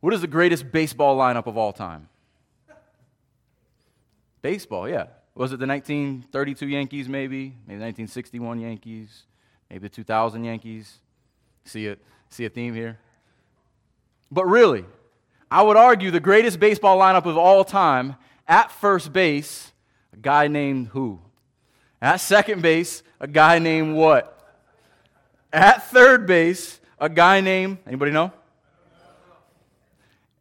What is the greatest baseball lineup of all time? Baseball, yeah. Was it the 1932 Yankees, maybe? Maybe the 1961 Yankees? Maybe the 2000 Yankees? See it? See a theme here? But really, I would argue the greatest baseball lineup of all time at first base, a guy named who? At second base, a guy named what? At third base, a guy named, anybody know?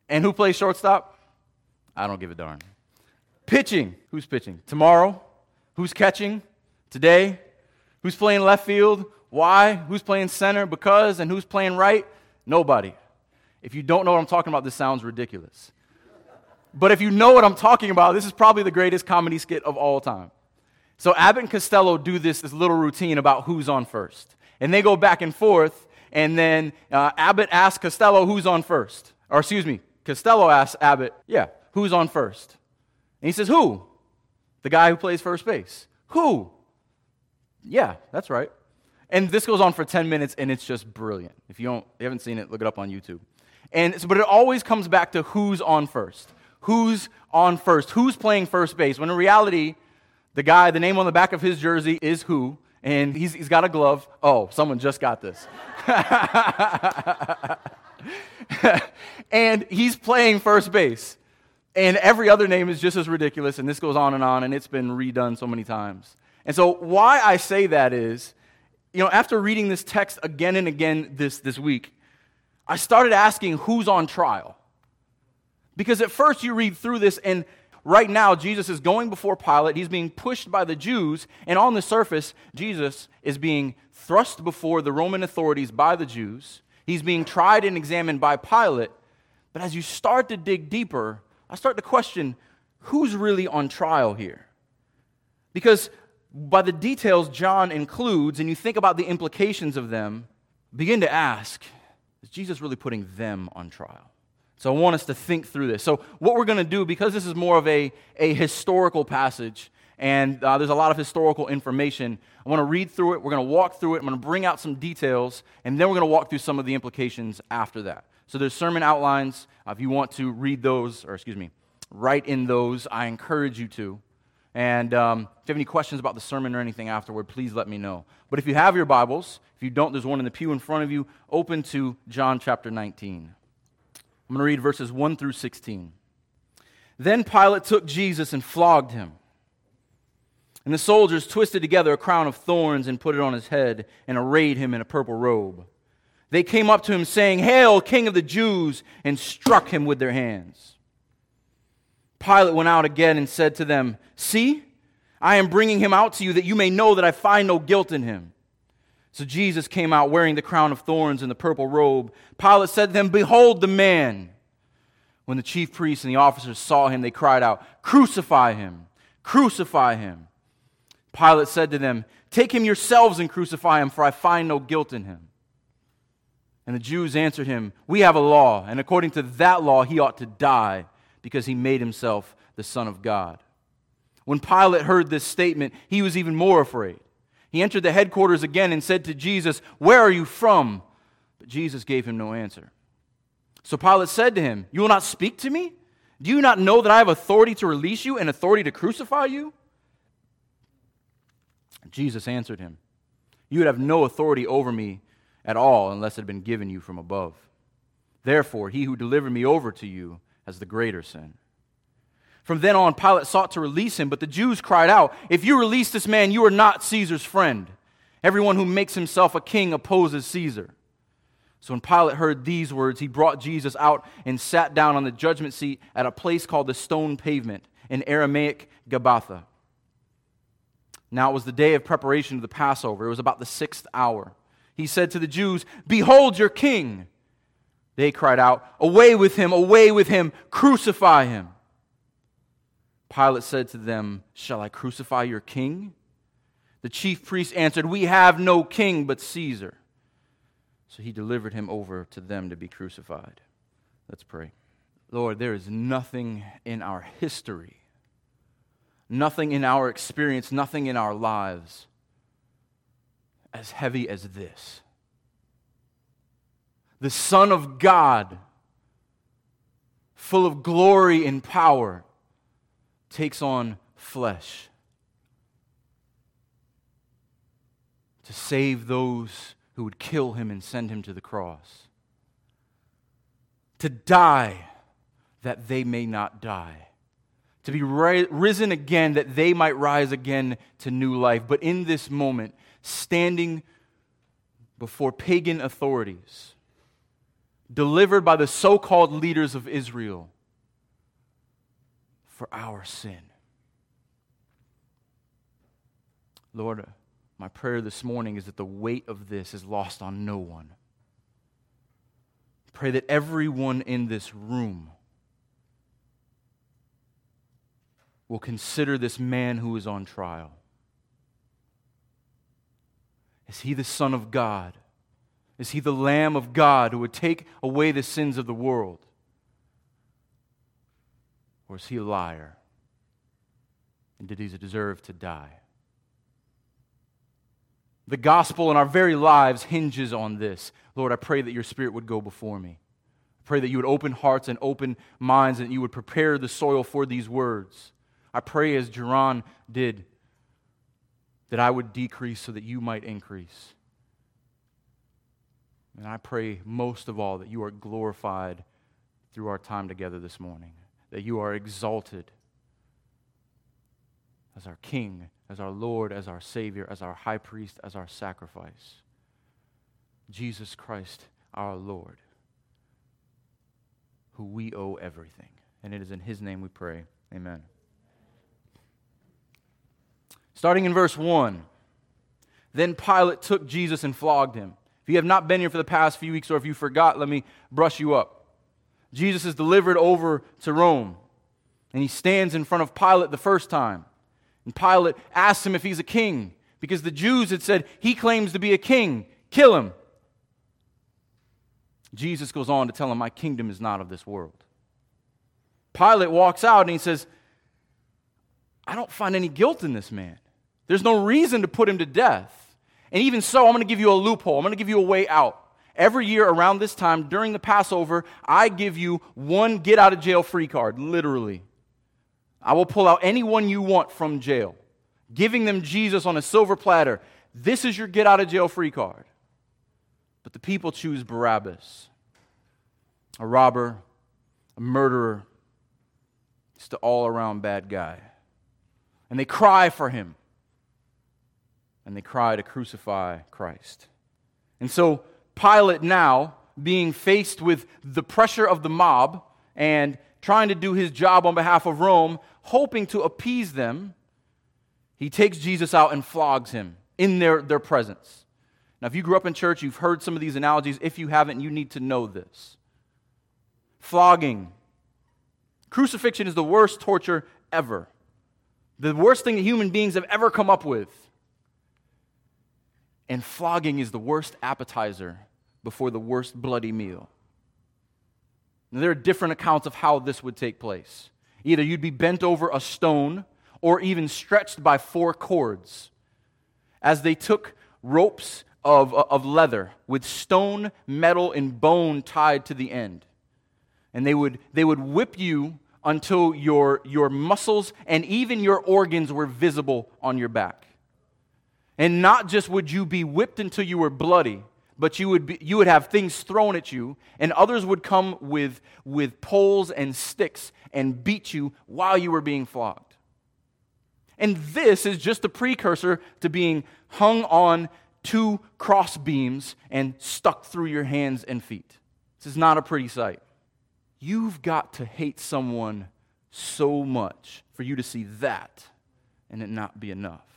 And who plays shortstop? I don't give a darn. Pitching, who's pitching? Tomorrow? Who's catching? Today? Who's playing left field? Why? Who's playing center? Because? And who's playing right? Nobody. If you don't know what I'm talking about, this sounds ridiculous. But if you know what I'm talking about, this is probably the greatest comedy skit of all time. So Abbott and Costello do this, this little routine about who's on first. And they go back and forth, and then uh, Abbott asks Costello who's on first. Or excuse me, Costello asks Abbott, yeah, who's on first? And he says, who? The guy who plays first base. Who? Yeah, that's right. And this goes on for 10 minutes, and it's just brilliant. If you, don't, you haven't seen it, look it up on YouTube. And but it always comes back to who's on first. Who's on first? Who's playing first base? When in reality, the guy, the name on the back of his jersey is who, and he's, he's got a glove. Oh, someone just got this. and he's playing first base. And every other name is just as ridiculous, and this goes on and on, and it's been redone so many times. And so, why I say that is, you know, after reading this text again and again this, this week, I started asking who's on trial. Because at first you read through this, and right now, Jesus is going before Pilate. He's being pushed by the Jews. And on the surface, Jesus is being thrust before the Roman authorities by the Jews. He's being tried and examined by Pilate. But as you start to dig deeper, I start to question who's really on trial here? Because by the details John includes, and you think about the implications of them, begin to ask is Jesus really putting them on trial? So I want us to think through this. So, what we're going to do, because this is more of a, a historical passage, and uh, there's a lot of historical information, I want to read through it. We're going to walk through it. I'm going to bring out some details, and then we're going to walk through some of the implications after that. So, there's sermon outlines. Uh, if you want to read those, or excuse me, write in those, I encourage you to. And um, if you have any questions about the sermon or anything afterward, please let me know. But if you have your Bibles, if you don't, there's one in the pew in front of you. Open to John chapter 19. I'm going to read verses 1 through 16. Then Pilate took Jesus and flogged him. And the soldiers twisted together a crown of thorns and put it on his head and arrayed him in a purple robe. They came up to him, saying, Hail, King of the Jews, and struck him with their hands. Pilate went out again and said to them, See, I am bringing him out to you that you may know that I find no guilt in him. So Jesus came out wearing the crown of thorns and the purple robe. Pilate said to them, Behold the man. When the chief priests and the officers saw him, they cried out, Crucify him! Crucify him! Pilate said to them, Take him yourselves and crucify him, for I find no guilt in him. And the Jews answered him, We have a law, and according to that law he ought to die, because he made himself the Son of God. When Pilate heard this statement, he was even more afraid. He entered the headquarters again and said to Jesus, Where are you from? But Jesus gave him no answer. So Pilate said to him, You will not speak to me? Do you not know that I have authority to release you and authority to crucify you? Jesus answered him, You would have no authority over me at all unless it had been given you from above. Therefore, he who delivered me over to you has the greater sin. From then on, Pilate sought to release him, but the Jews cried out, If you release this man, you are not Caesar's friend. Everyone who makes himself a king opposes Caesar. So when Pilate heard these words, he brought Jesus out and sat down on the judgment seat at a place called the stone pavement, in Aramaic Gabbatha. Now it was the day of preparation of the Passover. It was about the sixth hour. He said to the Jews, Behold your king. They cried out, Away with him, away with him, crucify him. Pilate said to them, Shall I crucify your king? The chief priests answered, We have no king but Caesar. So he delivered him over to them to be crucified. Let's pray. Lord, there is nothing in our history, nothing in our experience, nothing in our lives as heavy as this. The Son of God full of glory and power, takes on flesh to save those who would kill him and send him to the cross. To die that they may not die. To be risen again that they might rise again to new life. But in this moment, standing before pagan authorities, delivered by the so called leaders of Israel for our sin. Lord, my prayer this morning is that the weight of this is lost on no one. Pray that everyone in this room will consider this man who is on trial. Is he the Son of God? Is he the Lamb of God who would take away the sins of the world? Or is he a liar? And did he deserve to die? The gospel in our very lives hinges on this. Lord, I pray that your spirit would go before me. I pray that you would open hearts and open minds and you would prepare the soil for these words. I pray as Jerron did that I would decrease so that you might increase. And I pray most of all that you are glorified through our time together this morning, that you are exalted as our King, as our Lord, as our Savior, as our high priest, as our sacrifice. Jesus Christ, our Lord, who we owe everything. And it is in His name we pray. Amen. Starting in verse 1 Then Pilate took Jesus and flogged him. If you have not been here for the past few weeks or if you forgot, let me brush you up. Jesus is delivered over to Rome, and he stands in front of Pilate the first time. And Pilate asks him if he's a king, because the Jews had said, He claims to be a king, kill him. Jesus goes on to tell him, My kingdom is not of this world. Pilate walks out and he says, I don't find any guilt in this man. There's no reason to put him to death. And even so, I'm going to give you a loophole. I'm going to give you a way out. Every year around this time, during the Passover, I give you one get out of jail free card, literally. I will pull out anyone you want from jail, giving them Jesus on a silver platter. This is your get out of jail free card. But the people choose Barabbas, a robber, a murderer, just an all around bad guy. And they cry for him and they cry to crucify Christ. And so Pilate, now being faced with the pressure of the mob and trying to do his job on behalf of Rome, hoping to appease them, he takes Jesus out and flogs him in their, their presence. Now, if you grew up in church, you've heard some of these analogies. If you haven't, you need to know this. Flogging. Crucifixion is the worst torture ever. The worst thing that human beings have ever come up with. And flogging is the worst appetizer before the worst bloody meal. Now, there are different accounts of how this would take place. Either you'd be bent over a stone or even stretched by four cords as they took ropes of, of leather with stone, metal, and bone tied to the end. And they would, they would whip you until your, your muscles and even your organs were visible on your back. And not just would you be whipped until you were bloody, but you would, be, you would have things thrown at you, and others would come with, with poles and sticks and beat you while you were being flogged. And this is just a precursor to being hung on two cross beams and stuck through your hands and feet. This is not a pretty sight. You've got to hate someone so much for you to see that and it not be enough.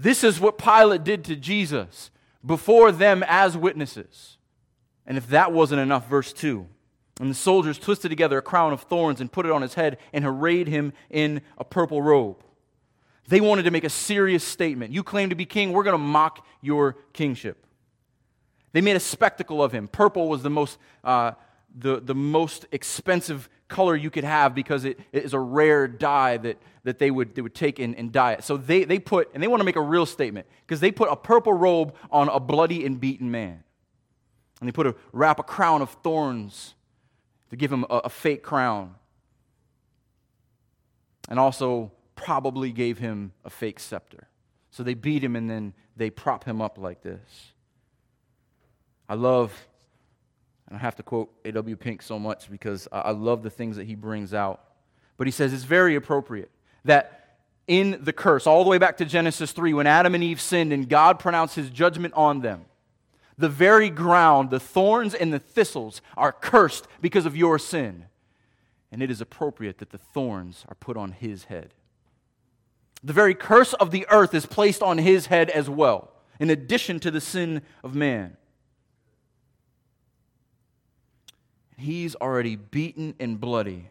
This is what Pilate did to Jesus before them as witnesses. And if that wasn't enough, verse 2 and the soldiers twisted together a crown of thorns and put it on his head and arrayed him in a purple robe. They wanted to make a serious statement. You claim to be king, we're going to mock your kingship. They made a spectacle of him. Purple was the most, uh, the, the most expensive color you could have because it, it is a rare dye that, that they, would, they would take and, and dye it. So they, they put, and they want to make a real statement because they put a purple robe on a bloody and beaten man. And they put a wrap a crown of thorns to give him a, a fake crown, and also probably gave him a fake scepter. So they beat him and then they prop him up like this. I love, and I have to quote A.W. Pink so much because I love the things that he brings out. But he says it's very appropriate that in the curse, all the way back to Genesis 3, when Adam and Eve sinned and God pronounced his judgment on them, the very ground, the thorns and the thistles are cursed because of your sin. And it is appropriate that the thorns are put on his head. The very curse of the earth is placed on his head as well, in addition to the sin of man. He's already beaten and bloody.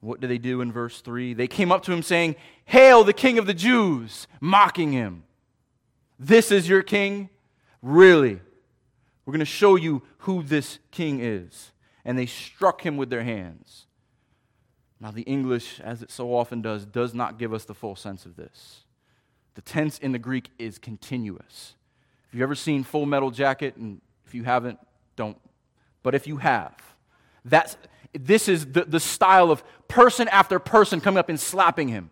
What do they do in verse 3? They came up to him saying, Hail the king of the Jews, mocking him. This is your king? Really? We're going to show you who this king is. And they struck him with their hands. Now, the English, as it so often does, does not give us the full sense of this. The tense in the Greek is continuous. If you've ever seen Full Metal Jacket, and if you haven't, don't. But if you have, that's, this is the, the style of person after person coming up and slapping him.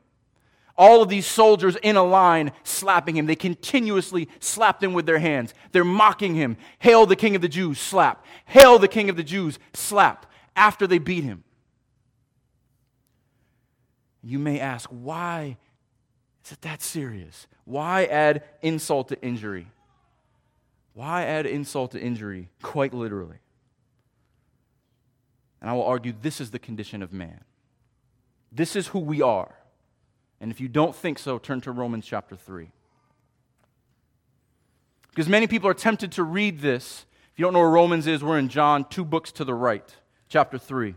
All of these soldiers in a line slapping him. They continuously slapped him with their hands. They're mocking him. Hail the king of the Jews, slap. Hail the king of the Jews, slap. After they beat him. You may ask, why is it that serious? Why add insult to injury? Why add insult to injury? Quite literally. And I will argue this is the condition of man. This is who we are. And if you don't think so, turn to Romans chapter 3. Because many people are tempted to read this. If you don't know where Romans is, we're in John, two books to the right, chapter 3.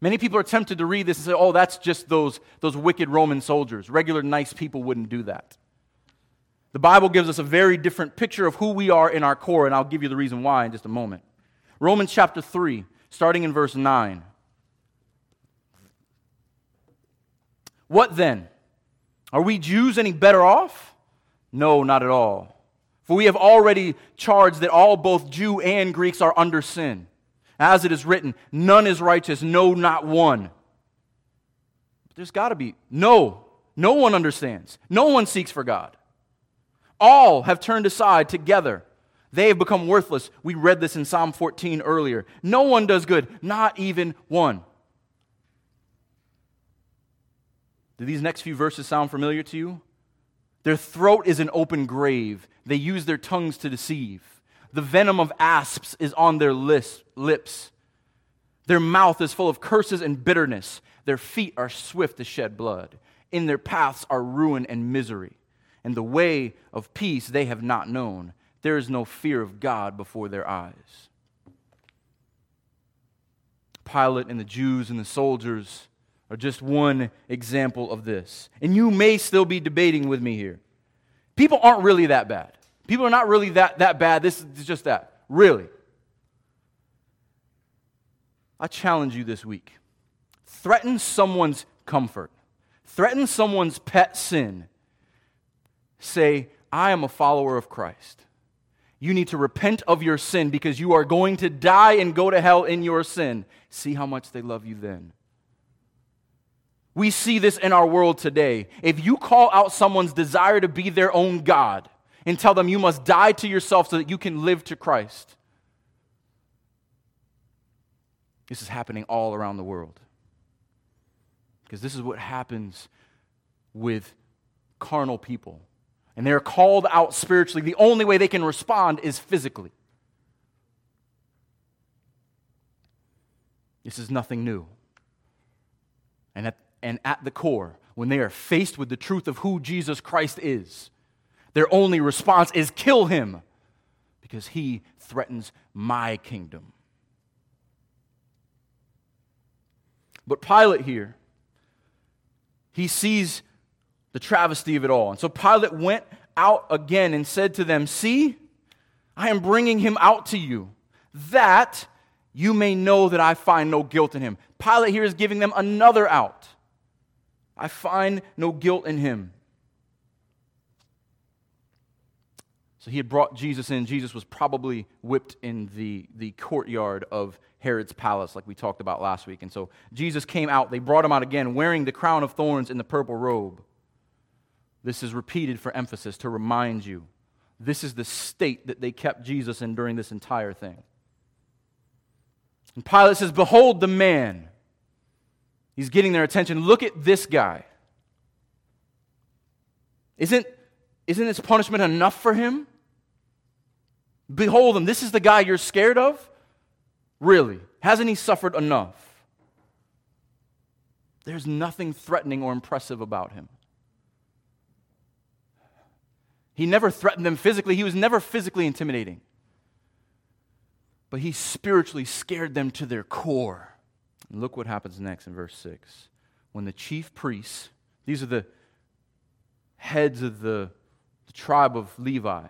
Many people are tempted to read this and say, oh, that's just those, those wicked Roman soldiers. Regular, nice people wouldn't do that. The Bible gives us a very different picture of who we are in our core, and I'll give you the reason why in just a moment. Romans chapter 3, starting in verse 9. What then? Are we Jews any better off? No, not at all. For we have already charged that all, both Jew and Greeks, are under sin. As it is written, none is righteous, no, not one. But there's got to be. No, no one understands. No one seeks for God. All have turned aside together. They have become worthless. We read this in Psalm 14 earlier. No one does good, not even one. Do these next few verses sound familiar to you? Their throat is an open grave. They use their tongues to deceive. The venom of asps is on their lips. Their mouth is full of curses and bitterness. Their feet are swift to shed blood. In their paths are ruin and misery. And the way of peace they have not known. There is no fear of God before their eyes. Pilate and the Jews and the soldiers are just one example of this. And you may still be debating with me here. People aren't really that bad. People are not really that, that bad. This is just that. Really. I challenge you this week. Threaten someone's comfort, threaten someone's pet sin. Say, I am a follower of Christ. You need to repent of your sin because you are going to die and go to hell in your sin. See how much they love you then. We see this in our world today. If you call out someone's desire to be their own God and tell them you must die to yourself so that you can live to Christ, this is happening all around the world. Because this is what happens with carnal people. And they're called out spiritually. The only way they can respond is physically. This is nothing new. And at and at the core, when they are faced with the truth of who Jesus Christ is, their only response is kill him because he threatens my kingdom. But Pilate here, he sees the travesty of it all. And so Pilate went out again and said to them, See, I am bringing him out to you, that you may know that I find no guilt in him. Pilate here is giving them another out. I find no guilt in him. So he had brought Jesus in. Jesus was probably whipped in the, the courtyard of Herod's palace, like we talked about last week. And so Jesus came out. They brought him out again, wearing the crown of thorns and the purple robe. This is repeated for emphasis to remind you this is the state that they kept Jesus in during this entire thing. And Pilate says, Behold the man. He's getting their attention. Look at this guy. Isn't, isn't this punishment enough for him? Behold him. This is the guy you're scared of? Really? Hasn't he suffered enough? There's nothing threatening or impressive about him. He never threatened them physically, he was never physically intimidating. But he spiritually scared them to their core. And look what happens next in verse 6. When the chief priests, these are the heads of the, the tribe of Levi,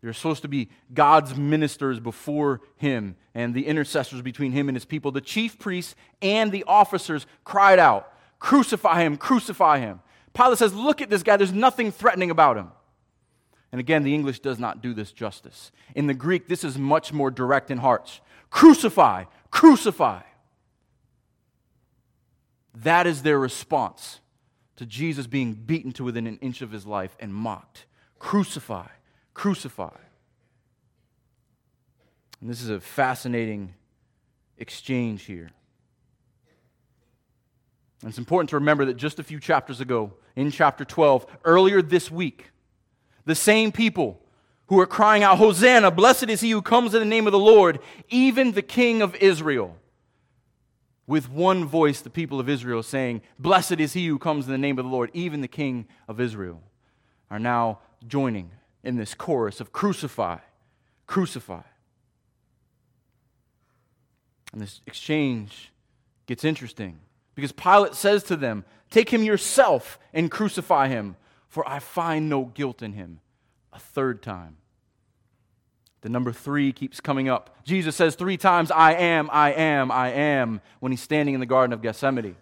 they're supposed to be God's ministers before him and the intercessors between him and his people. The chief priests and the officers cried out, Crucify him, crucify him. Pilate says, Look at this guy, there's nothing threatening about him. And again, the English does not do this justice. In the Greek, this is much more direct in hearts. Crucify, crucify. That is their response to Jesus being beaten to within an inch of his life and mocked. Crucify, crucify. And this is a fascinating exchange here. And it's important to remember that just a few chapters ago, in chapter 12, earlier this week, the same people who are crying out, Hosanna, blessed is he who comes in the name of the Lord, even the King of Israel. With one voice, the people of Israel saying, Blessed is he who comes in the name of the Lord, even the King of Israel, are now joining in this chorus of crucify, crucify. And this exchange gets interesting because Pilate says to them, Take him yourself and crucify him, for I find no guilt in him. A third time. The number three keeps coming up. Jesus says three times, I am, I am, I am, when he's standing in the Garden of Gethsemane.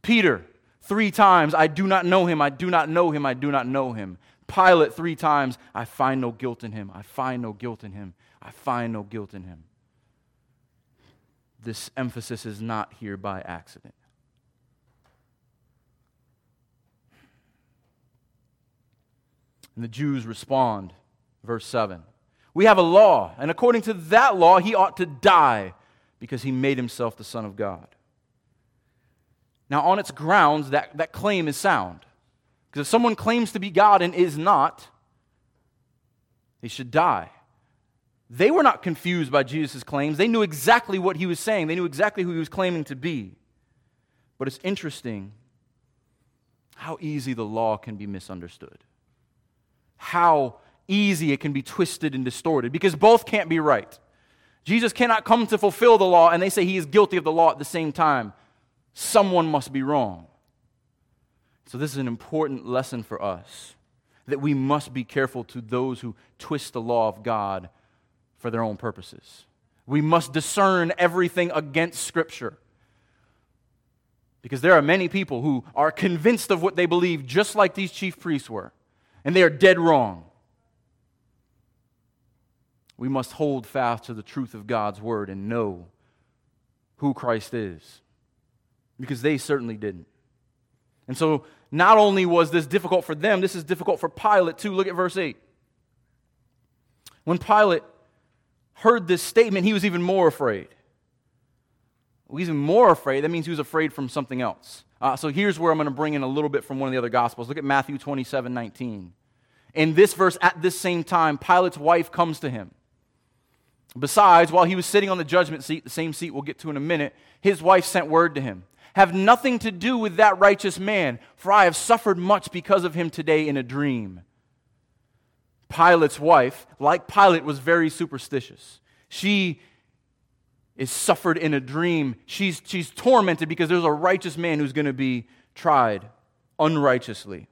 Peter, three times, I do not know him, I do not know him, I do not know him. Pilate, three times, I find no guilt in him, I find no guilt in him, I find no guilt in him. This emphasis is not here by accident. And the Jews respond, verse 7. We have a law, and according to that law, he ought to die because he made himself the Son of God. Now, on its grounds, that, that claim is sound. Because if someone claims to be God and is not, they should die. They were not confused by Jesus' claims. They knew exactly what he was saying, they knew exactly who he was claiming to be. But it's interesting how easy the law can be misunderstood how easy it can be twisted and distorted because both can't be right. Jesus cannot come to fulfill the law and they say he is guilty of the law at the same time. Someone must be wrong. So, this is an important lesson for us that we must be careful to those who twist the law of God for their own purposes. We must discern everything against Scripture. Because there are many people who are convinced of what they believe, just like these chief priests were and they are dead wrong. We must hold fast to the truth of God's word and know who Christ is because they certainly didn't. And so, not only was this difficult for them, this is difficult for Pilate too. Look at verse 8. When Pilate heard this statement, he was even more afraid. Well, he's even more afraid. That means he was afraid from something else. Uh, so here's where I'm going to bring in a little bit from one of the other Gospels. Look at Matthew 27 19. In this verse, at this same time, Pilate's wife comes to him. Besides, while he was sitting on the judgment seat, the same seat we'll get to in a minute, his wife sent word to him Have nothing to do with that righteous man, for I have suffered much because of him today in a dream. Pilate's wife, like Pilate, was very superstitious. She is suffered in a dream. She's, she's tormented because there's a righteous man who's going to be tried unrighteously.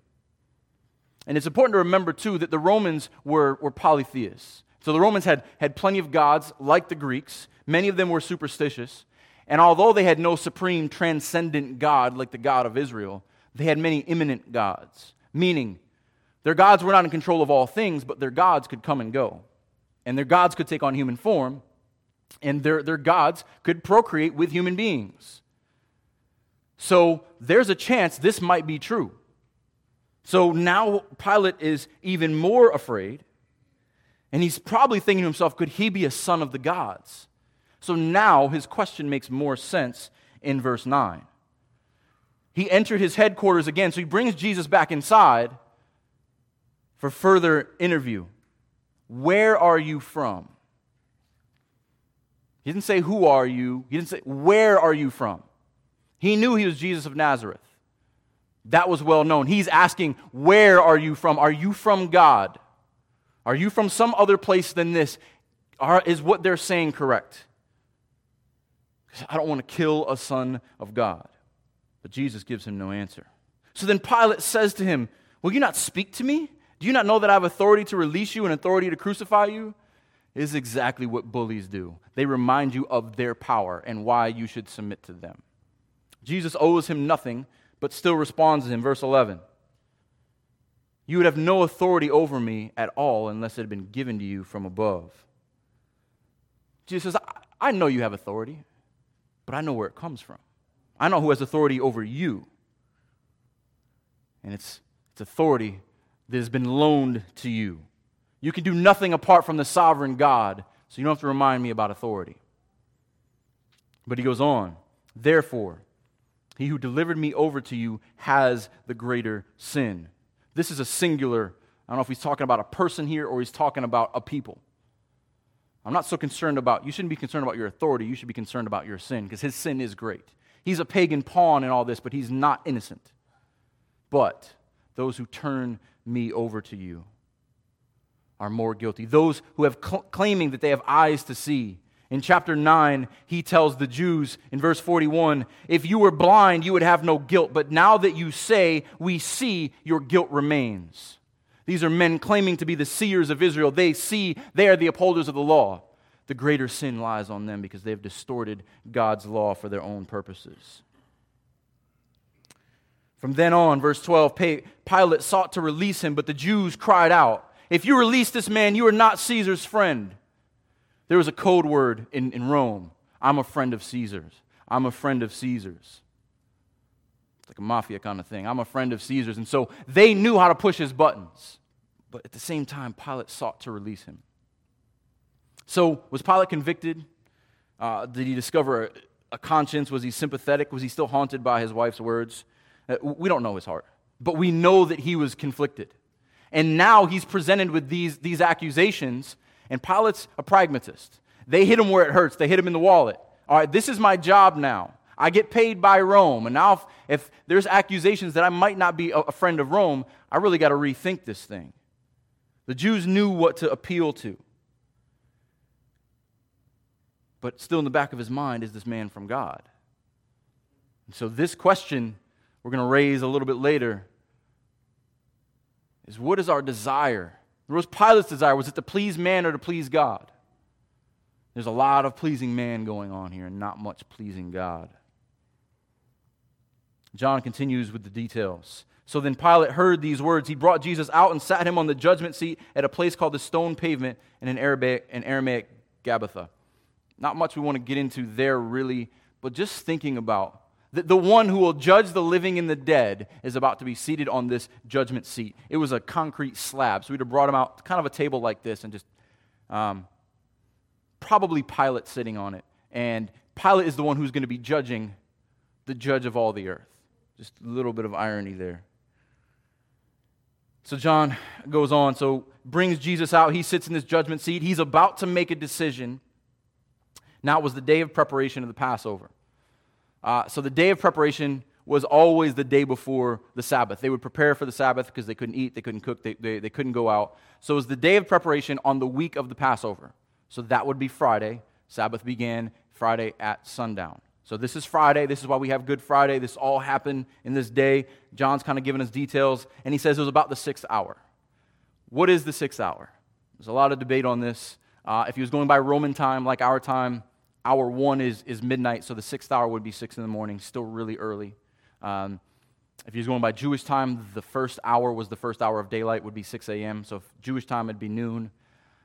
And it's important to remember, too, that the Romans were, were polytheists. So the Romans had, had plenty of gods, like the Greeks. Many of them were superstitious. And although they had no supreme transcendent God like the God of Israel, they had many immanent gods, meaning their gods were not in control of all things, but their gods could come and go. And their gods could take on human form, and their, their gods could procreate with human beings. So there's a chance this might be true. So now Pilate is even more afraid, and he's probably thinking to himself, could he be a son of the gods? So now his question makes more sense in verse 9. He entered his headquarters again, so he brings Jesus back inside for further interview. Where are you from? He didn't say, Who are you? He didn't say, Where are you from? He knew he was Jesus of Nazareth. That was well known. He's asking, Where are you from? Are you from God? Are you from some other place than this? Are, is what they're saying correct? I don't want to kill a son of God. But Jesus gives him no answer. So then Pilate says to him, Will you not speak to me? Do you not know that I have authority to release you and authority to crucify you? Is exactly what bullies do. They remind you of their power and why you should submit to them. Jesus owes him nothing, but still responds to him. Verse 11 You would have no authority over me at all unless it had been given to you from above. Jesus says, I know you have authority, but I know where it comes from. I know who has authority over you. And it's, it's authority that has been loaned to you. You can do nothing apart from the sovereign God, so you don't have to remind me about authority. But he goes on, therefore, he who delivered me over to you has the greater sin. This is a singular, I don't know if he's talking about a person here or he's talking about a people. I'm not so concerned about, you shouldn't be concerned about your authority, you should be concerned about your sin, because his sin is great. He's a pagan pawn in all this, but he's not innocent. But those who turn me over to you are more guilty. Those who have cl- claiming that they have eyes to see. In chapter 9, he tells the Jews in verse 41 If you were blind, you would have no guilt, but now that you say, We see, your guilt remains. These are men claiming to be the seers of Israel. They see, they are the upholders of the law. The greater sin lies on them because they have distorted God's law for their own purposes. From then on, verse 12, Pilate sought to release him, but the Jews cried out, If you release this man, you are not Caesar's friend. There was a code word in, in Rome I'm a friend of Caesar's. I'm a friend of Caesar's. It's like a mafia kind of thing. I'm a friend of Caesar's. And so they knew how to push his buttons. But at the same time, Pilate sought to release him. So, was Pilate convicted? Uh, did he discover a, a conscience? Was he sympathetic? Was he still haunted by his wife's words? Uh, we don't know his heart, but we know that he was conflicted. And now he's presented with these, these accusations, and Pilate's a pragmatist. They hit him where it hurts, they hit him in the wallet. All right, this is my job now. I get paid by Rome. And now, if, if there's accusations that I might not be a, a friend of Rome, I really got to rethink this thing. The Jews knew what to appeal to. But still, in the back of his mind, is this man from God? And so, this question we're going to raise a little bit later is what is our desire? What was Pilate's desire? Was it to please man or to please God? There's a lot of pleasing man going on here and not much pleasing God. John continues with the details. So then Pilate heard these words. He brought Jesus out and sat him on the judgment seat at a place called the stone pavement in an Arabic, an Aramaic Gabbatha. Not much we want to get into there, really, but just thinking about the, the one who will judge the living and the dead is about to be seated on this judgment seat. It was a concrete slab. So we'd have brought him out, kind of a table like this, and just um, probably Pilate sitting on it. And Pilate is the one who's going to be judging the judge of all the earth. Just a little bit of irony there. So John goes on, so brings Jesus out. He sits in this judgment seat. He's about to make a decision. Now it was the day of preparation of the Passover. Uh, so the day of preparation was always the day before the Sabbath. They would prepare for the Sabbath because they couldn't eat, they couldn't cook, they, they, they couldn't go out. So it was the day of preparation on the week of the Passover. So that would be Friday. Sabbath began Friday at sundown. So this is Friday. This is why we have Good Friday. This all happened in this day. John's kind of giving us details, and he says it was about the sixth hour. What is the sixth hour? There's a lot of debate on this. Uh, if he was going by Roman time, like our time, hour one is, is midnight, so the sixth hour would be six in the morning, still really early. Um, if he's going by Jewish time, the first hour was the first hour of daylight, would be 6 a.m. So Jewish time, it'd be noon.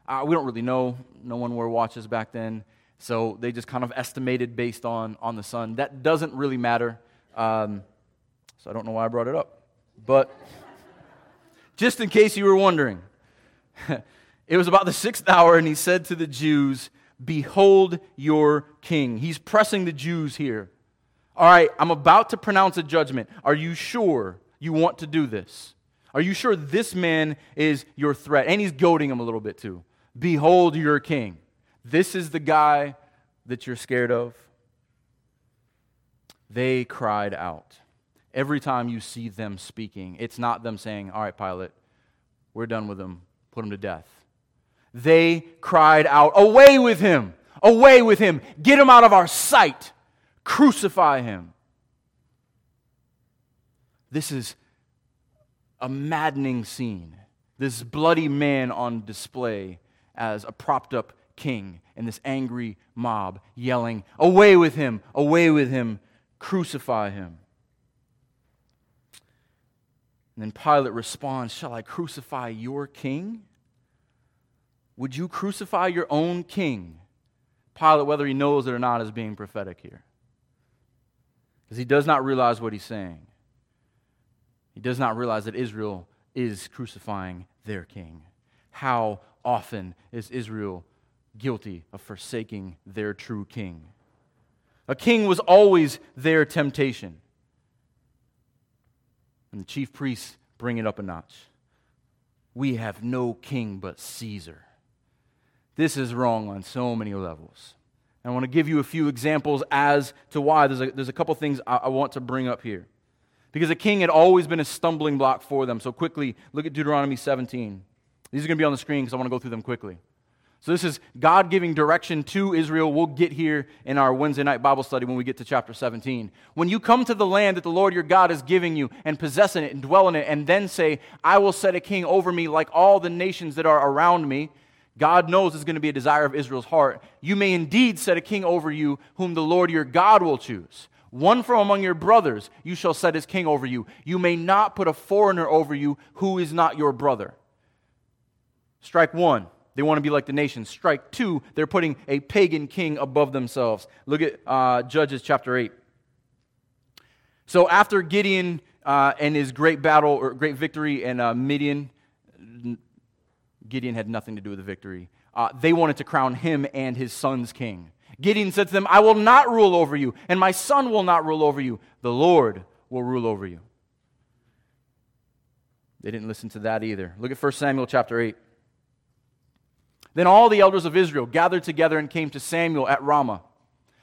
Uh, we don't really know. No one wore watches back then. So they just kind of estimated based on, on the sun. That doesn't really matter. Um, so I don't know why I brought it up. But just in case you were wondering, it was about the sixth hour, and he said to the Jews, Behold your king. He's pressing the Jews here. All right, I'm about to pronounce a judgment. Are you sure you want to do this? Are you sure this man is your threat? And he's goading him a little bit too. Behold your king. This is the guy that you're scared of. They cried out. Every time you see them speaking, it's not them saying, All right, Pilate, we're done with him, put him to death. They cried out, Away with him! Away with him! Get him out of our sight! Crucify him! This is a maddening scene. This bloody man on display as a propped up king and this angry mob yelling, Away with him! Away with him! Crucify him! And then Pilate responds, Shall I crucify your king? Would you crucify your own king? Pilate, whether he knows it or not, is being prophetic here. Because he does not realize what he's saying. He does not realize that Israel is crucifying their king. How often is Israel guilty of forsaking their true king? A king was always their temptation. And the chief priests bring it up a notch. We have no king but Caesar. This is wrong on so many levels. And I want to give you a few examples as to why. There's a, there's a couple things I, I want to bring up here. Because a king had always been a stumbling block for them. So, quickly, look at Deuteronomy 17. These are going to be on the screen because I want to go through them quickly. So, this is God giving direction to Israel. We'll get here in our Wednesday night Bible study when we get to chapter 17. When you come to the land that the Lord your God is giving you and possess in it and dwell in it, and then say, I will set a king over me like all the nations that are around me, God knows is going to be a desire of Israel's heart. You may indeed set a king over you, whom the Lord your God will choose. One from among your brothers you shall set as king over you. You may not put a foreigner over you who is not your brother. Strike one. They want to be like the nations. Strike two. They're putting a pagan king above themselves. Look at uh, Judges chapter 8. So after Gideon uh, and his great battle or great victory and uh, Midian, Gideon had nothing to do with the victory. Uh, they wanted to crown him and his sons king. Gideon said to them, I will not rule over you, and my son will not rule over you. The Lord will rule over you. They didn't listen to that either. Look at 1 Samuel chapter 8. Then all the elders of Israel gathered together and came to Samuel at Ramah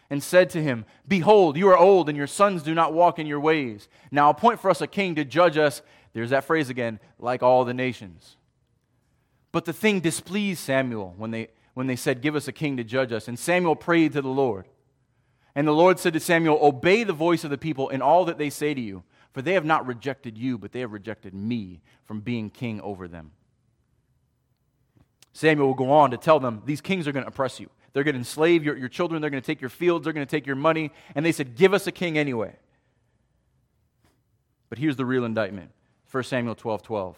and said to him, Behold, you are old, and your sons do not walk in your ways. Now appoint for us a king to judge us. There's that phrase again, like all the nations. But the thing displeased Samuel when they, when they said, Give us a king to judge us. And Samuel prayed to the Lord. And the Lord said to Samuel, Obey the voice of the people in all that they say to you, for they have not rejected you, but they have rejected me from being king over them. Samuel will go on to tell them, These kings are going to oppress you. They're going to enslave your, your children. They're going to take your fields. They're going to take your money. And they said, Give us a king anyway. But here's the real indictment 1 Samuel 12 12.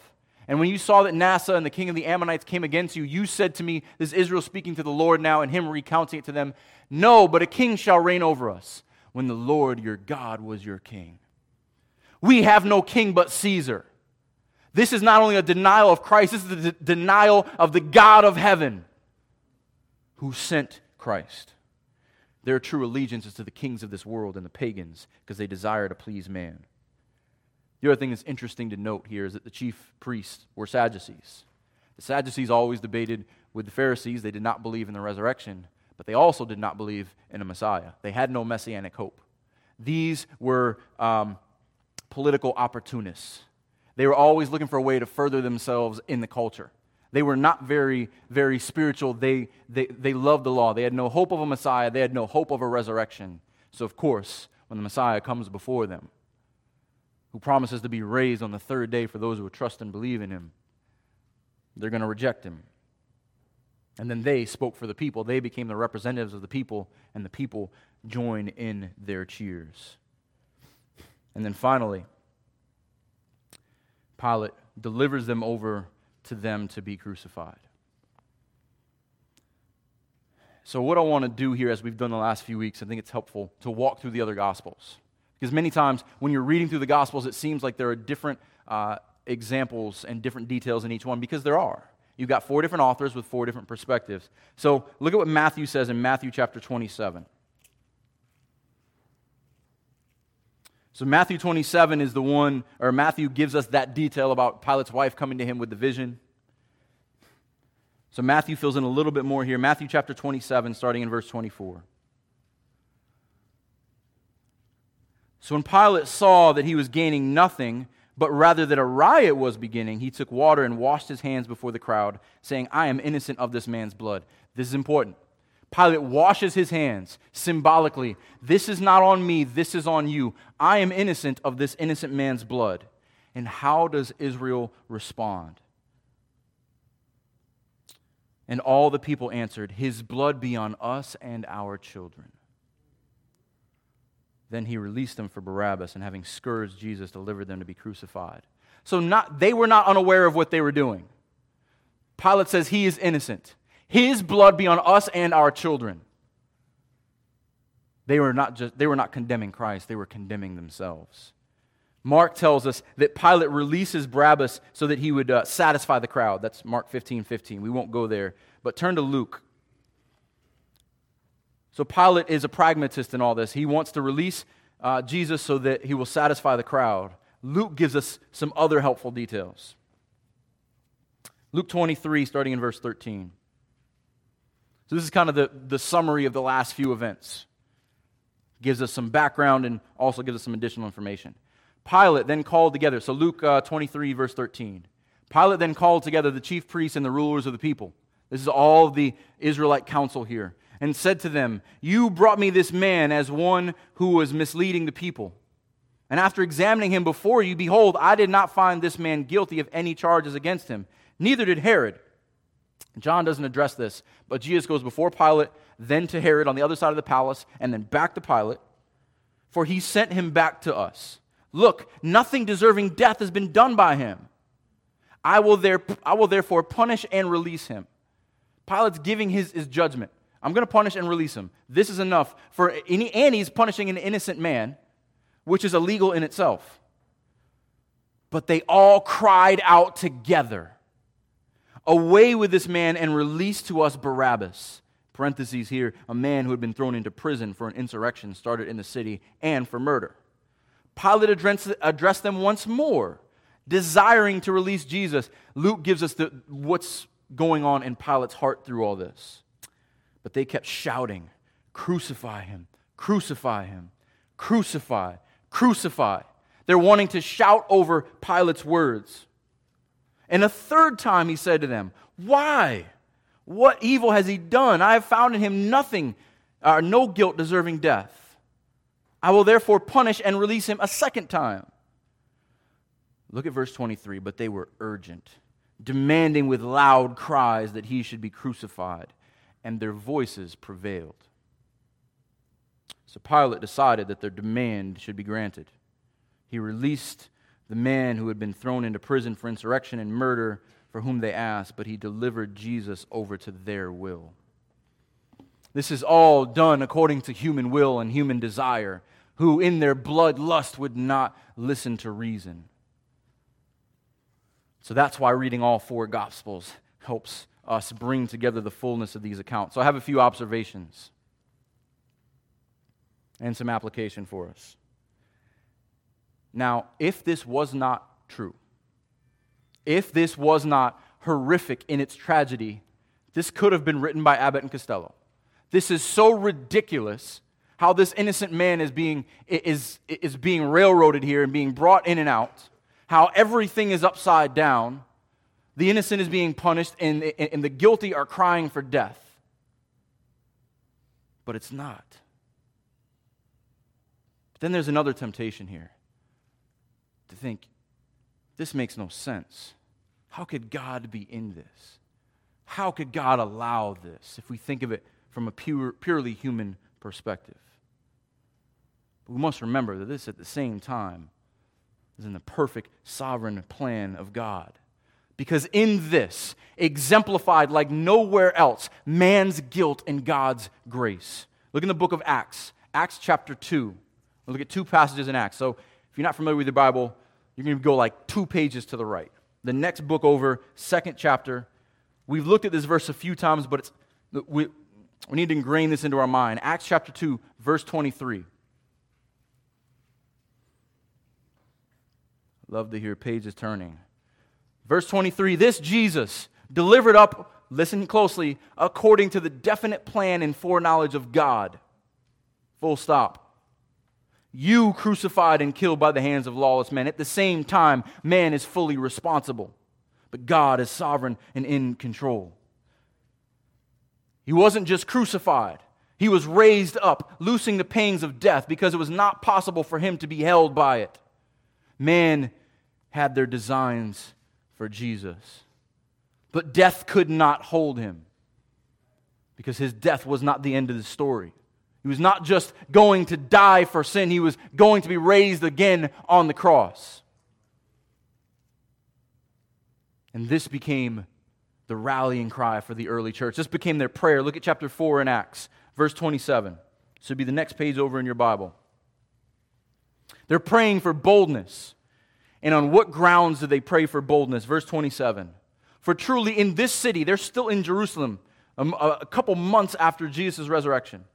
And when you saw that Nahash and the king of the Ammonites came against you, you said to me, This is Israel speaking to the Lord now, and him recounting it to them. No, but a king shall reign over us when the Lord your God was your king. We have no king but Caesar. This is not only a denial of Christ, this is the de- denial of the God of heaven who sent Christ. Their true allegiance is to the kings of this world and the pagans because they desire to please man. The other thing that's interesting to note here is that the chief priests were Sadducees. The Sadducees always debated with the Pharisees. They did not believe in the resurrection, but they also did not believe in a Messiah. They had no messianic hope. These were um, political opportunists. They were always looking for a way to further themselves in the culture. They were not very, very spiritual. They, they, they loved the law. They had no hope of a Messiah. They had no hope of a resurrection. So, of course, when the Messiah comes before them, who promises to be raised on the third day for those who trust and believe in him, they're going to reject him. And then they spoke for the people. They became the representatives of the people, and the people join in their cheers. And then finally, Pilate delivers them over to them to be crucified. So, what I want to do here, as we've done the last few weeks, I think it's helpful to walk through the other Gospels. Because many times when you're reading through the Gospels, it seems like there are different uh, examples and different details in each one, because there are. You've got four different authors with four different perspectives. So, look at what Matthew says in Matthew chapter 27. So, Matthew 27 is the one, or Matthew gives us that detail about Pilate's wife coming to him with the vision. So, Matthew fills in a little bit more here. Matthew chapter 27, starting in verse 24. So, when Pilate saw that he was gaining nothing, but rather that a riot was beginning, he took water and washed his hands before the crowd, saying, I am innocent of this man's blood. This is important. Pilate washes his hands symbolically. This is not on me, this is on you. I am innocent of this innocent man's blood. And how does Israel respond? And all the people answered, His blood be on us and our children. Then he released them for Barabbas, and having scourged Jesus, delivered them to be crucified. So not, they were not unaware of what they were doing. Pilate says he is innocent. His blood be on us and our children. They were not just they were not condemning Christ, they were condemning themselves. Mark tells us that Pilate releases Barabbas so that he would uh, satisfy the crowd. That's Mark 15 15. We won't go there. But turn to Luke. So Pilate is a pragmatist in all this. He wants to release uh, Jesus so that he will satisfy the crowd. Luke gives us some other helpful details. Luke 23, starting in verse 13. So, this is kind of the, the summary of the last few events. Gives us some background and also gives us some additional information. Pilate then called together, so Luke uh, 23, verse 13. Pilate then called together the chief priests and the rulers of the people. This is all the Israelite council here. And said to them, You brought me this man as one who was misleading the people. And after examining him before you, behold, I did not find this man guilty of any charges against him. Neither did Herod. John doesn't address this, but Jesus goes before Pilate, then to Herod on the other side of the palace, and then back to Pilate. For he sent him back to us. Look, nothing deserving death has been done by him. I will, there, I will therefore punish and release him. Pilate's giving his, his judgment. I'm going to punish and release him. This is enough for any, and he's punishing an innocent man, which is illegal in itself. But they all cried out together, Away with this man and release to us Barabbas. Parentheses here, a man who had been thrown into prison for an insurrection started in the city and for murder. Pilate addressed, them once more, desiring to release Jesus. Luke gives us the, what's going on in Pilate's heart through all this. But they kept shouting, Crucify him, crucify him, crucify, crucify. They're wanting to shout over Pilate's words. And a third time he said to them, Why? What evil has he done? I have found in him nothing, uh, no guilt deserving death. I will therefore punish and release him a second time. Look at verse 23. But they were urgent demanding with loud cries that he should be crucified, and their voices prevailed. So Pilate decided that their demand should be granted. He released the man who had been thrown into prison for insurrection and murder for whom they asked, but he delivered Jesus over to their will. This is all done according to human will and human desire, who in their blood lust would not listen to reason. So that's why reading all four Gospels helps us bring together the fullness of these accounts. So I have a few observations and some application for us. Now, if this was not true, if this was not horrific in its tragedy, this could have been written by Abbott and Costello. This is so ridiculous how this innocent man is being, is, is being railroaded here and being brought in and out how everything is upside down. The innocent is being punished, and, and the guilty are crying for death. But it's not. But then there's another temptation here to think, this makes no sense. How could God be in this? How could God allow this if we think of it from a pure, purely human perspective? But we must remember that this, at the same time, is in the perfect sovereign plan of God. Because in this, exemplified like nowhere else, man's guilt and God's grace. Look in the book of Acts, Acts chapter 2. We'll look at two passages in Acts. So if you're not familiar with the Bible, you're going to go like two pages to the right. The next book over, second chapter. We've looked at this verse a few times, but it's, we, we need to ingrain this into our mind. Acts chapter 2, verse 23. Love to hear pages turning. Verse 23 This Jesus, delivered up, listen closely, according to the definite plan and foreknowledge of God. Full stop. You crucified and killed by the hands of lawless men. At the same time, man is fully responsible, but God is sovereign and in control. He wasn't just crucified, he was raised up, loosing the pangs of death because it was not possible for him to be held by it. Man had their designs for Jesus. But death could not hold him because his death was not the end of the story. He was not just going to die for sin, he was going to be raised again on the cross. And this became the rallying cry for the early church. This became their prayer. Look at chapter 4 in Acts, verse 27. This would be the next page over in your Bible. They're praying for boldness. And on what grounds do they pray for boldness? Verse 27. For truly in this city, they're still in Jerusalem a, couple months after Jesus' resurrection.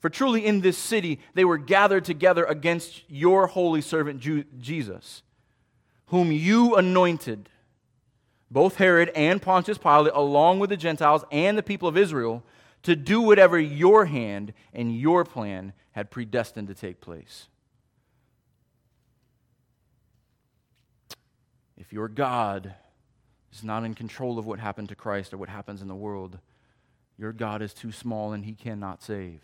For truly in this city, they were gathered together against your holy servant Jesus, whom you anointed, both Herod and Pontius Pilate, along with the Gentiles and the people of Israel, to do whatever your hand and your plan had predestined to take place. If your God is not in control of what happened to Christ or what happens in the world, your God is too small and he cannot save.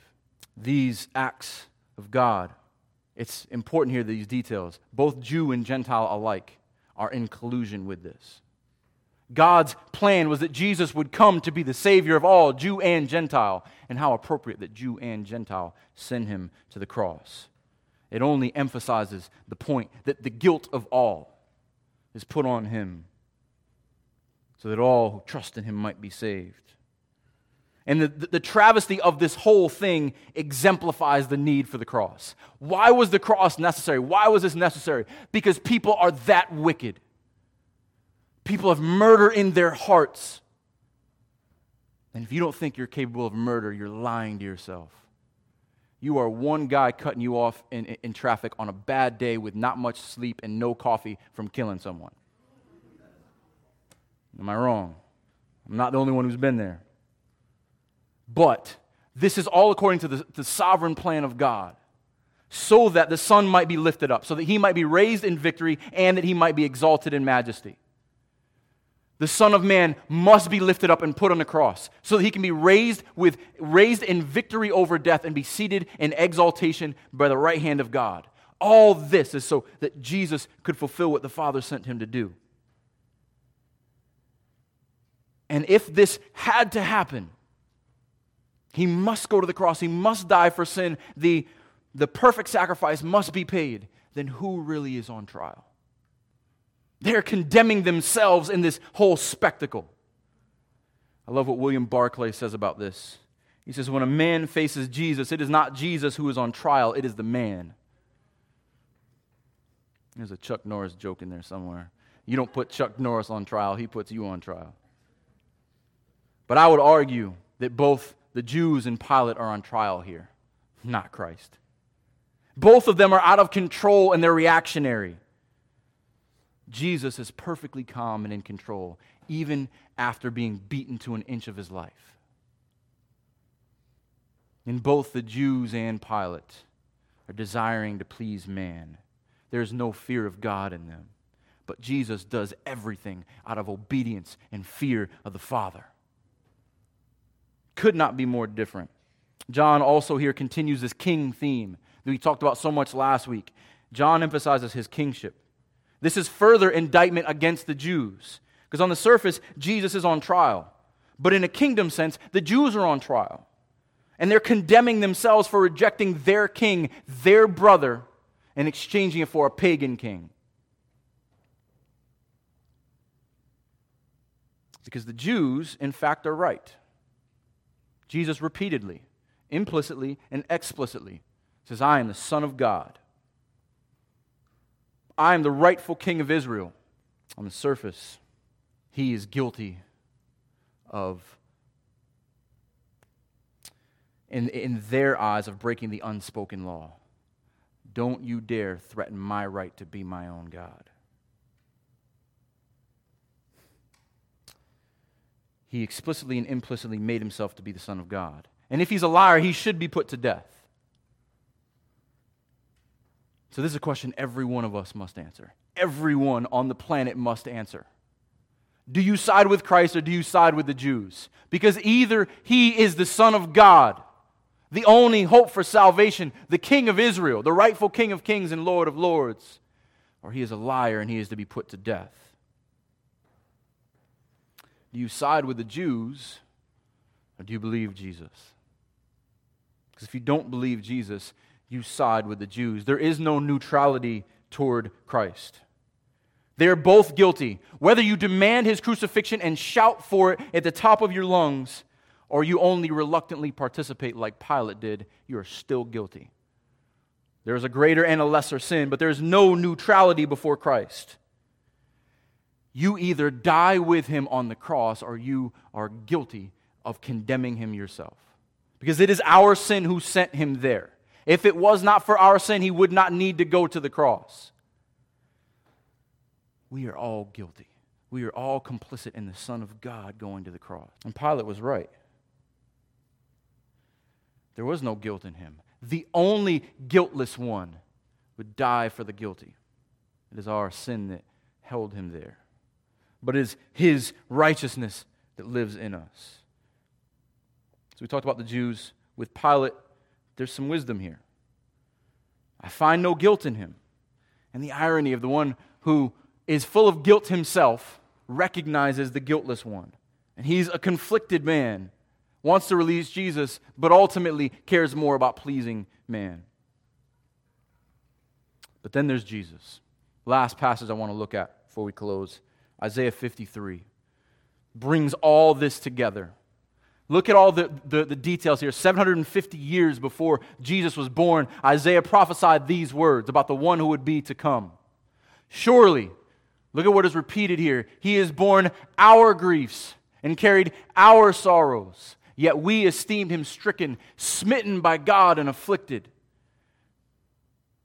These acts of God, it's important here, these details, both Jew and Gentile alike, are in collusion with this. God's plan was that Jesus would come to be the Savior of all, Jew and Gentile, and how appropriate that Jew and Gentile send him to the cross. It only emphasizes the point that the guilt of all is put on him so that all who trust in him might be saved. And the, the, travesty of this whole thing exemplifies the need for the cross. Why was the cross necessary? Why was this necessary? Because people are that wicked. People have murder in their hearts. And if you don't think you're capable of murder, you're lying to yourself. You are one guy cutting you off in, in, traffic on a bad day with not much sleep and no coffee from killing someone. Am I wrong? I'm not the only one who's been there. But this is all according to the, the sovereign plan of God, so that the Son might be lifted up, so that he might be raised in victory, and that he might be exalted in majesty the Son of Man must be lifted up and put on the cross so that he can be raised with raised in victory over death and be seated in exaltation by the right hand of God. All this is so that Jesus could fulfill what the Father sent him to do. And if this had to happen, he must go to the cross, he must die for sin, the, the perfect sacrifice must be paid. Then who really is on trial? They're condemning themselves in this whole spectacle. I love what William Barclay says about this. He says, When a man faces Jesus, it is not Jesus who is on trial, it is the man. There's a Chuck Norris joke in there somewhere. You don't put Chuck Norris on trial, he puts you on trial. But I would argue that both the Jews and Pilate are on trial here, not Christ. Both of them are out of control and they're reactionary. Jesus is perfectly calm and in control, even after being beaten to an inch of his life. In both the Jews and Pilate are desiring to please man. There is no fear of God in them. But Jesus does everything out of obedience and fear of the Father. Could not be more different. John also here continues this king theme that we talked about so much last week. John emphasizes his kingship. This is further indictment against the Jews. Because on the surface, Jesus is on trial. But in a kingdom sense, the Jews are on trial. And they're condemning themselves for rejecting their king, their brother, and exchanging it for a pagan king. Because the Jews, in fact, are right. Jesus repeatedly, implicitly, and explicitly says, I am the Son of God. I am the rightful King of Israel. On the surface, he is guilty of, in, in their eyes, of breaking the unspoken law. Don't you dare threaten my right to be my own God. He explicitly and implicitly made himself to be the Son of God. And if he's a liar, he should be put to death. So, this is a question every one of us must answer. Everyone on the planet must answer. Do you side with Christ or do you side with the Jews? Because either he is the Son of God, the only hope for salvation, the King of Israel, the rightful King of kings and Lord of lords, or he is a liar and he is to be put to death. Do you side with the Jews or do you believe Jesus? Because if you don't believe Jesus, you side with the Jews. There is no neutrality toward Christ. They are both guilty. Whether you demand his crucifixion and shout for it at the top of your lungs, or you only reluctantly participate like Pilate did, you are still guilty. There is a greater and a lesser sin, but there is no neutrality before Christ. You either die with him on the cross or you are guilty of condemning him yourself. Because it is our sin who sent him there. If it was not for our sin, he would not need to go to the cross. We are all guilty. We are all complicit in the Son of God going to the cross. And Pilate was right. There was no guilt in him. The only guiltless one would die for the guilty. It is our sin that held him there. But it is his righteousness that lives in us. So we talked about the Jews with Pilate there's some wisdom here. I find no guilt in him. And the irony of the one who is full of guilt himself recognizes the guiltless one. And he's a conflicted man, wants to release Jesus, but ultimately cares more about pleasing man. But then there's Jesus. Last passage I want to look at before we close Isaiah 53 brings all this together. Look at all the, the, the, details here. 750 years before Jesus was born, Isaiah prophesied these words about the one who would be to come. Surely, look at what is repeated here. He has borne our griefs and carried our sorrows, yet we esteemed him stricken, smitten by God, and afflicted.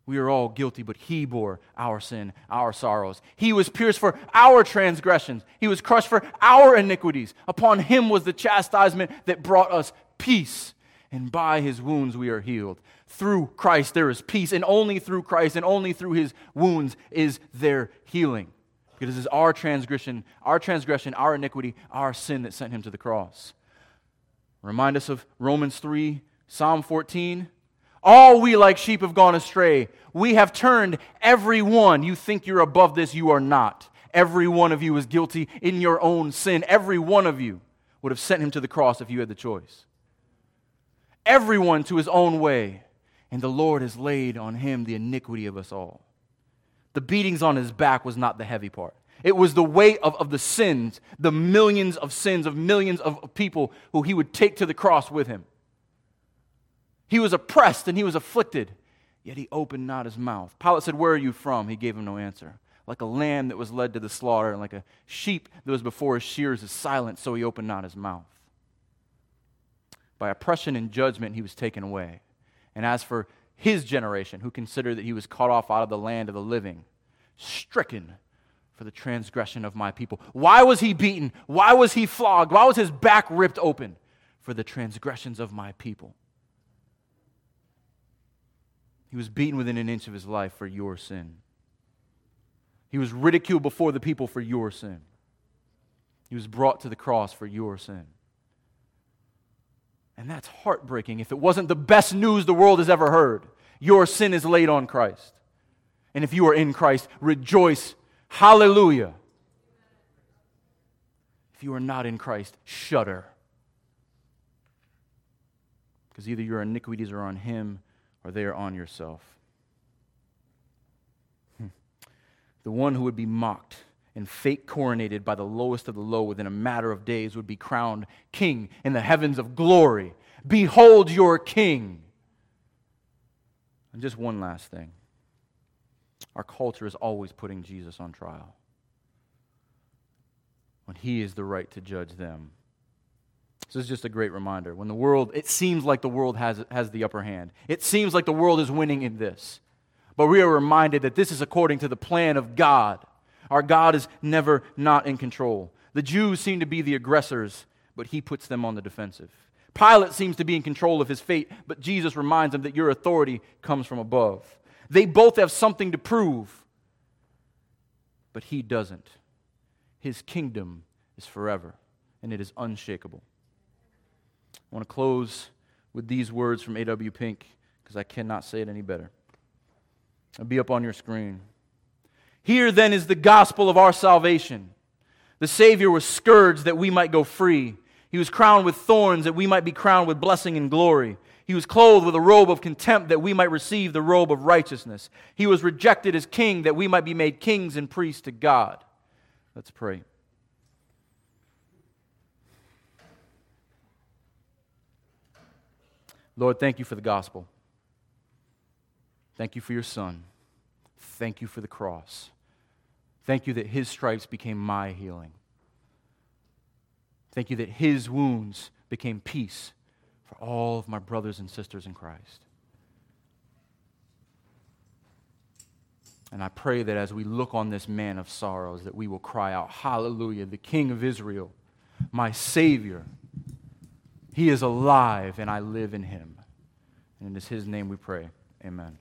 We are all guilty, but he bore our sin, our sorrows. He was pierced for our transgressions. He was crushed for our iniquities. Upon him was the chastisement that brought us peace. And by his wounds we are healed. Through Christ there is peace, and only through Christ and only through his wounds is there healing. Because it is our transgression, our transgression, our iniquity, our sin that sent him to the cross. Remind us of Romans 3, Psalm 14. All we like sheep have gone astray. We have turned every one. You think you're above this, you are not. Every one of you is guilty in your own sin. Every one of you would have sent him to the cross if you had the choice. Everyone to his own way. And the Lord has laid on him the iniquity of us all. The beatings on his back was not the heavy part. It was the weight of, of the sins, the millions of sins of millions of people who he would take to the cross with him. He was oppressed and he was afflicted, yet he opened not his mouth. Pilate said, Where are you from? He gave him no answer. Like a lamb that was led to the slaughter, and like a sheep that was before his shears is silent, so he opened not his mouth. By oppression and judgment he was taken away. And as for his generation, who considered that he was cut off out of the land of the living, stricken for the transgression of my people. Why was he beaten? Why was he flogged? Why was his back ripped open? For the transgressions of my people. He was beaten within an inch of his life for your sin. He was ridiculed before the people for your sin. He was brought to the cross for your sin. And that's heartbreaking if it wasn't the best news the world has ever heard. Your sin is laid on Christ. And if you are in Christ, rejoice. Hallelujah. If you are not in Christ, shudder. Because either your iniquities are on Him or they are on yourself. Hmm. The one who would be mocked and fate coronated by the lowest of the low within a matter of days would be crowned king in the heavens of glory. Behold your king. And just one last thing our culture is always putting Jesus on trial when he is the right to judge them. This is just a great reminder. When the world, it seems like the world has, has the upper hand, it seems like the world is winning in this. But we are reminded that this is according to the plan of God. Our God is never not in control. The Jews seem to be the aggressors, but he puts them on the defensive. Pilate seems to be in control of his fate, but Jesus reminds him that your authority comes from above. They both have something to prove, but he doesn't. His kingdom is forever, and it is unshakable. I want to close with these words from A.W. Pink because I cannot say it any better. It'll be up on your screen. Here then is the gospel of our salvation. The Savior was scourged that we might go free. He was crowned with thorns that we might be crowned with blessing and glory. He was clothed with a robe of contempt that we might receive the robe of righteousness. He was rejected as king that we might be made kings and priests to God. Let's pray. Lord, thank you for the gospel. Thank you for your son. Thank you for the cross. Thank you that his stripes became my healing. Thank you that his wounds became peace for all of my brothers and sisters in Christ. And I pray that as we look on this man of sorrows, that we will cry out, Hallelujah, the King of Israel, my Savior. He is alive, and I live in him. And it is his name we pray. Amen.